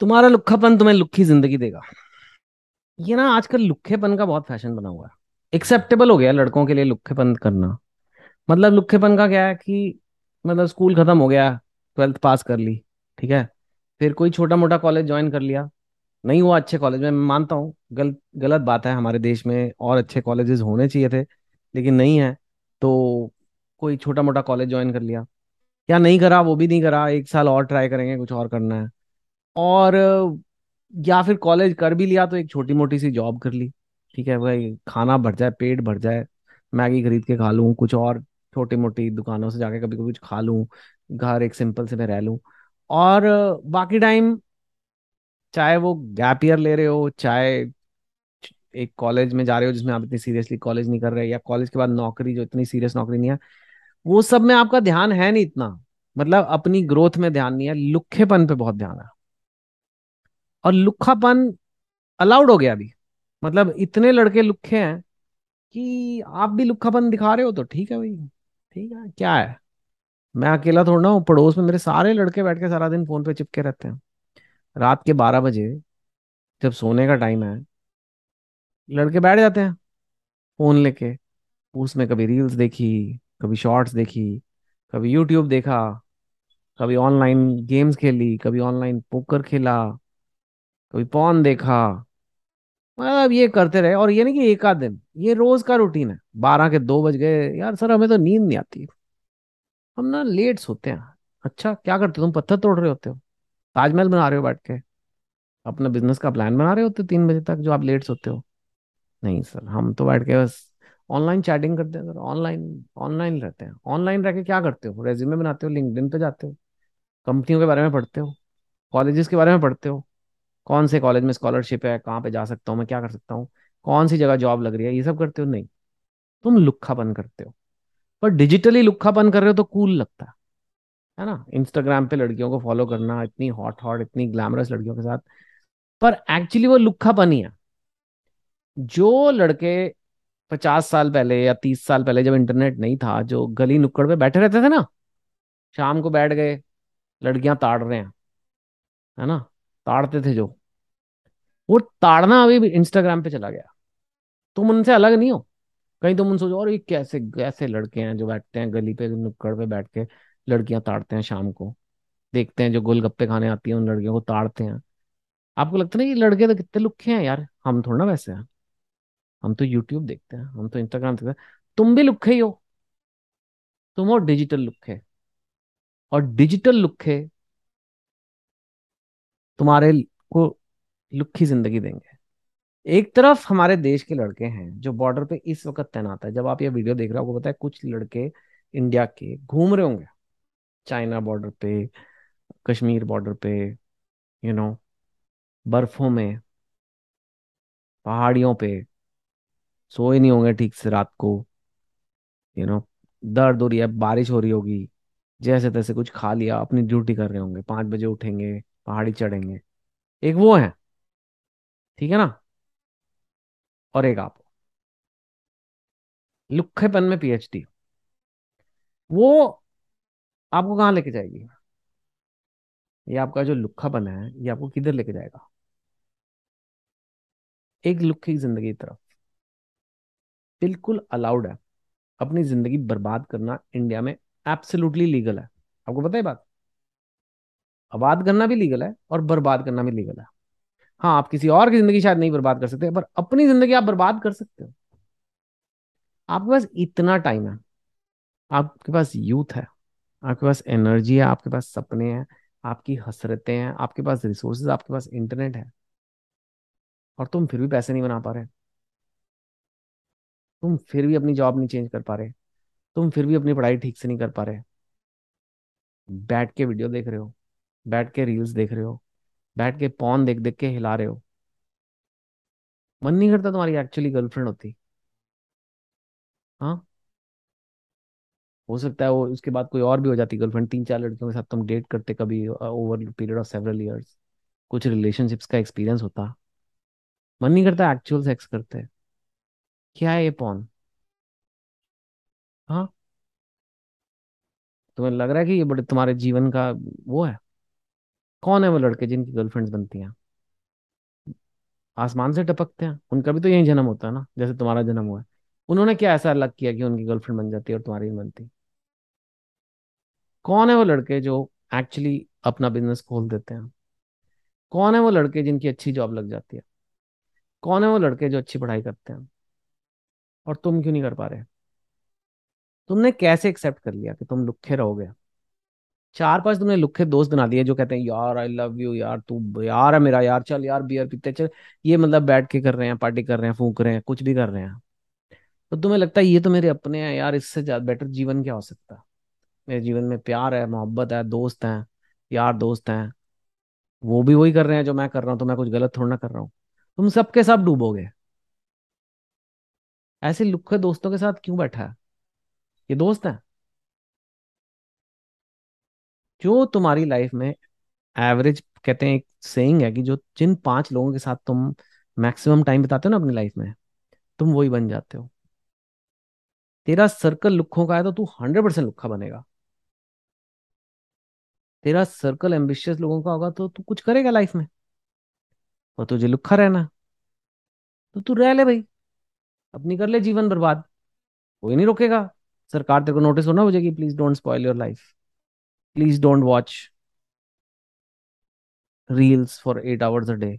तुम्हारा लुक्खापन तुम्हें लुक्खी ज़िंदगी देगा। ये ना आजकल लुक्खेपन का बहुत फ़ैशन बना हुआ है। एक्सेप्टेबल हो गया लड़कों के लिए लुक्खेपन करना। मतलब लुक्खेपन का क्या है कि मतलब स्कूल खत्म हो गया ट्वेल्थ पास कर ली ठीक है? फिर कोई छोटा मोटा कॉलेज ज्वाइन कर लिया। नहीं हुआ अच्छे कॉलेज में मैं मानता हूँ गल, गलत बात है हमारे देश में और अच्छे कॉलेजेस होने चाहिए थे लेकिन नहीं है। तो कोई छोटा मोटा कॉलेज ज्वाइन कर लिया। या नहीं करा वो भी नहीं करा एक साल और ट्राई करेंगे कुछ और करना है। और, या फिर कॉलेज कर भी लिया तो एक छोटी मोटी सी जॉब कर ली। ठीक है भाई, खाना भर जाए, पेट भर जाए, मैगी खरीद के खा लूँ, कुछ और छोटी मोटी दुकानों से जाके कभी कभी कुछ खा लूँ, घर एक सिंपल से मैं रह लूँ। और, बाकी टाइम चाहे वो गैप ईयर ले रहे हो, चाहे एक कॉलेज में जा रहे हो जिसमें आप इतनी सीरियसली कॉलेज नहीं कर रहे, या कॉलेज के बाद नौकरी, जो इतनी सीरियस नौकरी नहीं है, वो सब में आपका ध्यान है नहीं इतना। मतलब अपनी ग्रोथ में ध्यान नहीं है लुखेपन पे बहुत ध्यान है। और लुक्खापन अलाउड हो गया अभी। मतलब इतने लड़के लुखे हैं कि आप भी लुखापन दिखा रहे हो तो ठीक है भाई। ठीक है, क्या है? मैं अकेला थोड़ा हूँ, पड़ोस में मेरे सारे लड़के बैठ के सारा दिन फ़ोन पे चिपके रहते हैं। रात के बारह बजे जब सोने का टाइम है, लड़के बैठ जाते हैं, फ़ोन लेके उसमें कभी रील्स देखी, कभी शॉर्ट्स देखी, कभी यूट्यूब देखा, कभी ऑनलाइन गेम्स खेली, कभी ऑनलाइन पोकर खेला कभी पॉन देखा। मतलब ये करते रहे और ये नहीं कि एक आध दिन, ये रोज का रूटीन है। बारह के दो बज गए, यार सर हमें तो नींद नहीं आती। हम ना लेट सोते हैं। अच्छा क्या करते हो? तुम पत्थर तोड़ रहे होते हो। ताजमहल बना रहे हो बैठ के। अपना बिज़नेस का प्लान बना रहे होते हो तीन बजे तक जो आप लेट सोते हो? नहीं सर, हम तो बैठ के बस ऑनलाइन चैटिंग करते हैं सर। ऑनलाइन ऑनलाइन रहते हैं। ऑनलाइन रह के क्या करते हो? रेज्यूमे बनाते हो, लिंक्डइन पे जाते हो? कंपनियों के बारे में पढ़ते हो? कॉलेजेस के बारे में पढ़ते हो? कौन से कॉलेज में स्कॉलरशिप है, कहाँ पे जा सकता हूँ, मैं क्या कर सकता हूँ, कौन सी जगह जॉब लग रही है, ये सब करते हो? नहीं। तुम लुक्खापन करते हो। पर डिजिटली लुक्खापन कर रहे हो तो कूल लगता है। ना? इंस्टाग्राम पे लड़कियों को फॉलो करना, इतनी हॉट हॉट इतनी ग्लैमरस लड़कियों के साथ। पर एक्चुअली वो लुक्खापन ही है। जो लड़के पचास साल पहले या तीस साल पहले जब इंटरनेट नहीं था, जो गली नुक्कड़ पे बैठे रहते थे ना, शाम को बैठ गए, लड़कियाँ ताड़ रहे हैं। है ना? ताड़ते थे जो। वो ताड़ना अभी भी इंस्टाग्राम पे चला गया। तुम उनसे अलग नहीं हो। कहीं तुम उनसे और ये कैसे कैसे लड़के हैं जो बैठते हैं गली पे, नुक्कड़ पे बैठ के लड़कियाँ ताड़ते हैं शाम को। देखते हैं जो गोलगप्पे खाने आती हैं उन लड़कियों को ताड़ते हैं। आपको लगता है ना ये लड़के तो कितने लुक्खे हैं यार? हम थोड़ा ना वैसे हैं। हम तो यूट्यूब देखते हैं, हम तो इंस्टाग्राम देखते हैं। तुम भी लुक्खे ही हो। तुम हो डिजिटल लुक्खे। और डिजिटल लुक्खे तुम्हारे को लुक्खी ज़िंदगी देंगे। एक तरफ़ हमारे देश के लड़के हैं जो बॉर्डर पे इस वक्त तैनात है। जब आप ये वीडियो देख रहे हो पता है कुछ लड़के इंडिया के घूम रहे होंगे। चाइना बॉर्डर पे कश्मीर बॉर्डर पे यू नो बर्फों में, पहाड़ियों पे, सोए नहीं होंगे ठीक से रात को यू नो दर्द हो रही है, बारिश हो रही होगी जैसे तैसे कुछ खा लिया, अपनी ड्यूटी कर रहे होंगे, पाँच बजे उठेंगे, पहाड़ी चढ़ेंगे। एक वो है। ठीक है ना? और एक आप। लुखेपन में पीएचडी वो आपको कहाँ लेके जाएगी? ये आपका जो लुक्खापन है, ये आपको किधर लेके जाएगा? एक लुक्खी ज़िंदगी की तरफ़। बिल्कुल अलाउड है। अपनी ज़िंदगी बर्बाद करना इंडिया में एब्सोल्युटली लीगल है। आपको पता है बात? आबाद करना भी लीगल है और बर्बाद करना भी लीगल है। हाँ आप किसी और की ज़िंदगी शायद नहीं बर्बाद कर सकते, पर अपनी ज़िंदगी आप बर्बाद कर सकते हो। आपके पास इतना टाइम है। आपके पास यूथ है। आपके पास एनर्जी है। आपके पास सपने हैं। आपकी हसरतें हैं। आपके पास रिसोर्सेज आपके पास इंटरनेट है। और तुम फिर भी पैसे नहीं बना पा रहे। तुम फिर भी अपनी जॉब नहीं चेंज कर पा रहे। तुम फिर भी अपनी पढ़ाई ठीक से नहीं कर पा रहे। बैठ के वीडियो देख रहे हो। बैठ के रील्स देख रहे हो। बैठ के पॉन देख देख के हिला रहे हो। मन नहीं करता तुम्हारी एक्चुअली गर्लफ्रेंड होती। हाँ? हो सकता है वो, उसके बाद कोई और भी हो जाती गर्लफ्रेंड तीन चार लड़कियों के साथ तुम डेट करते कभी over period of several years कुछ रिलेशनशिप्स का एक्सपीरियंस होता। मन नहीं करता एक्चुअल सेक्स करते। क्या है ये पॉन? हाँ? तुम्हें लग रहा है कि ये बड़े, तुम्हारे जीवन का वो है? कौन है वो लड़के जिनकी गर्लफ्रेंड्स बनती हैं? आसमान से टपकते हैं। उनका भी तो यही जन्म होता है ना, जैसे तुम्हारा जन्म हुआ है। उन्होंने क्या ऐसा अलग किया कि उनकी गर्लफ्रेंड बन जाती है और तुम्हारी बनती? कौन है वो लड़के जो एक्चुअली अपना बिज़नेस खोल देते हैं? कौन है वो लड़के जिनकी अच्छी जॉब लग जाती है? कौन है वो लड़के जो अच्छी पढ़ाई करते हैं? और तुम क्यों नहीं कर पा रहे? तुमने कैसे एक्सेप्ट कर लिया कि तुम लुखे रहोगे? चार पाँच तुमने लुखे दोस्त बना दिए जो कहते हैं, यार आई लव यू यार, तू यार है मेरा, यार, चल यार बियर पीते, चल। ये मतलब बैठ के कर रहे हैं पार्टी कर रहे हैं, फूक रहे हैं, कुछ भी कर रहे हैं। तो तुम्हें लगता है ये तो मेरे अपने हैं, यार, इससे ज़्यादा बेटर जीवन क्या हो सकता? है मेरे जीवन में प्यार है, मोहब्बत है, दोस्त हैं, यार, दोस्त हैं। वो भी वही कर रहे हैं जो मैं कर रहा हूँ तो मैं कुछ गलत थोड़ा ना कर रहा हूँ। तुम सबके सब डूबोगे। ऐसे लुखे दोस्तों के साथ क्यों बैठा है? ये दोस्त है। जो तुम्हारी लाइफ में एवरेज कहते हैं एक सेइंग है कि जो जिन पाँच लोगों के साथ तुम मैक्सिमम टाइम बिताते हो ना अपनी लाइफ में, तुम वही बन जाते हो। तेरा सर्कल लुखों का है तो तू हंड्रेड परसेंट लुखा बनेगा। तेरा सर्कल एम्बिशियस लोगों का होगा तो तू कुछ करेगा लाइफ में। और तुझे लुखा रहना। तो तू रह ले भाई। अपनी कर ले जीवन बर्बाद। कोई नहीं रोकेगा। सरकार तेरे को नोटिस होना हो जाएगी। Please don't spoil your life please don't watch reels for eight hours a day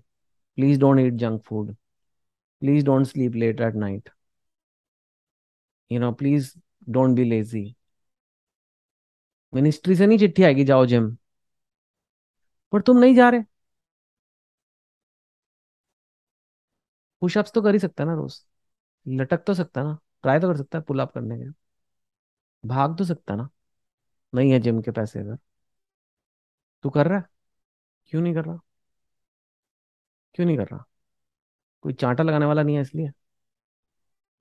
please don't eat junk food please don't sleep late at night you know please don't be lazy ministry से नहीं चिट्ठी आएगी, जाओ gym पर तुम नहीं जा रहे. पुशअप्स तो कर ही सकता ना रोज. लटक तो सकता ना. ट्राई तो कर सकता है पुल अप करने के भाग तो सकता ना. नहीं है जिम के पैसे अगर तू कर रहा है? क्यों नहीं कर रहा? क्यों नहीं कर रहा? कोई चांटा लगाने वाला नहीं है इसलिए।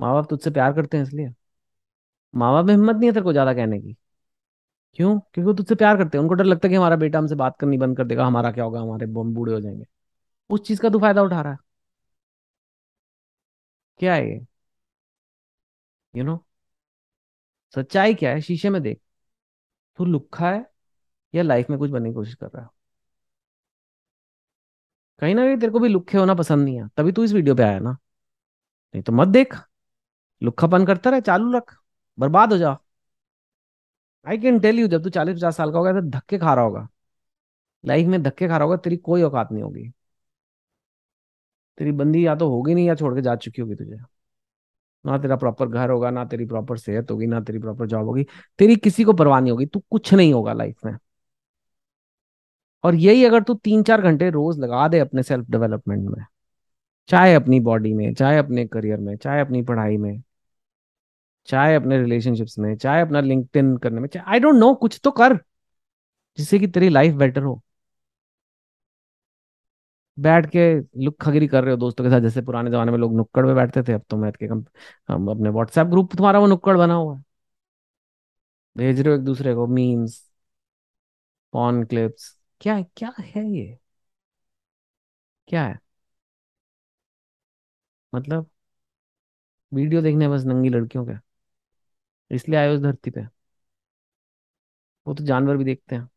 माँ बाप तुझसे प्यार करते हैं इसलिए। माँ बाप में हिम्मत नहीं है तेरे को ज़्यादा कहने की। क्यों? क्योंकि वो तुझसे प्यार करते हैं। उनको डर लगता है कि हमारा बेटा हमसे बात करनी बंद कर देगा। हमारा क्या होगा? हमारे बम बूढ़े हो जाएँगे। उस चीज़ का तू फ़ायदा उठा रहा है। क्या है ये? यू नो सच्चाई क्या है? शीशे में देख। तू लुक्खा है या लाइफ में कुछ बनने की कोशिश कर रहा है? कहीं ना कहीं तेरे को भी लुक्खे होना पसंद नहीं है। तभी तू इस वीडियो पे आया ना। नहीं तो मत देख। लुक्खापन करता रहे, चालू रख। बर्बाद हो जा। आई कैन टेल यू जब तू चालीस पचास साल का होगा तो धक्के खा रहा होगा। लाइफ में धक्के खा रहा होगा, तेरी कोई औकात नहीं होगी। तेरी बंदी या तो होगी नहीं या छोड़ के जा चुकी होगी तुझे। ना तेरा प्रॉपर घर होगा, ना तेरी प्रॉपर सेहत होगी, ना तेरी प्रॉपर जॉब होगी, तेरी किसी को परवाह नहीं होगी, तू कुछ नहीं होगा लाइफ में। और यही अगर तू तीन चार घंटे रोज लगा दे अपने सेल्फ डेवलपमेंट में, चाहे अपनी बॉडी में, चाहे अपने करियर में, चाहे अपनी पढ़ाई में, चाहे अपने रिलेशनशिप्स में, चाहे अपना लिंक करने में आई डोंट नो कुछ तो कर, जिससे कि तेरी लाइफ बेटर हो। बैठ के लुक खगरी कर रहे हो दोस्तों के साथ। जैसे पुराने जमाने में लोग नुक्कड़ में बैठते थे, अब तो मैं के कम, हम अपने व्हाट्सएप ग्रुप तुम्हारा वो नुक्कड़ बना हुआ है। भेज रहे हो एक दूसरे को मीम्स पॉन क्लिप्स क्या है क्या है ये? क्या है? मतलब वीडियो देखने बस नंगी लड़कियों के। इसलिए आए उस धरती पे। वो तो जानवर भी देखते हैं।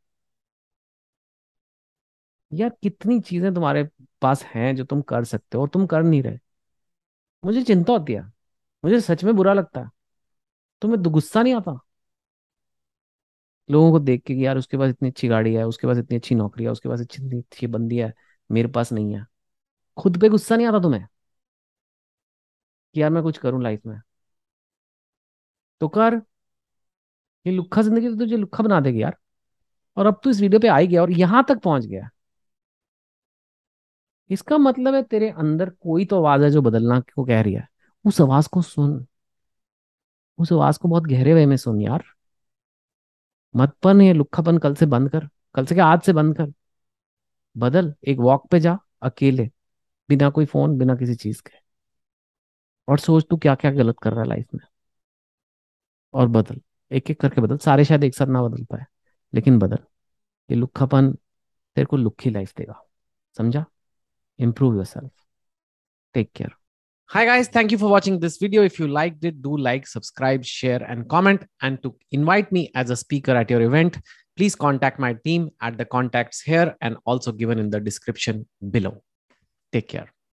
यार कितनी चीज़ें तुम्हारे पास हैं जो तुम कर सकते हो और तुम कर नहीं रहे। मुझे चिंता होती है। मुझे सच में बुरा लगता है। तुम्हें गुस्सा नहीं आता? लोगों को देख के यार उसके पास इतनी अच्छी गाड़ी है, उसके पास इतनी अच्छी नौकरी है, उसके पास इतनी अच्छी बंदी है, मेरे पास नहीं है। खुद पे गुस्सा नहीं आता तुम्हें? कि यार मैं कुछ करूँ लाइफ में। तो कर। ये लुखा ज़िंदगी तो तुझे लुखा बना देगी यार। और अब तू इस वीडियो पे आ ही गया और यहाँ तक पहुँच गया। इसका मतलब है तेरे अंदर कोई तो आवाज़ है जो बदलना को कह रही है। उस आवाज़ को सुन। उस आवाज़ को बहुत गहरे वे में सुन यार। मतपन ये लुक्खापन कल से बंद कर। कल से क्या आज से बंद कर। बदल, एक वॉक पे जा, अकेले। बिना कोई फ़ोन, बिना किसी चीज़ के। और सोच तू क्या क्या गलत कर रहा है लाइफ में। और बदल एक एक करके बदल। सारे शायद एक साथ ना बदल पाए। लेकिन बदल, ये लुक्खापन तेरे को लुखी लाइफ देगा। समझा? Improve yourself. Take care. Hi guys, thank you for watching this video. If you liked it, do like, subscribe, share, and comment. And to invite me as a speaker at your event, please contact my team at the contacts here and also given in the description below take care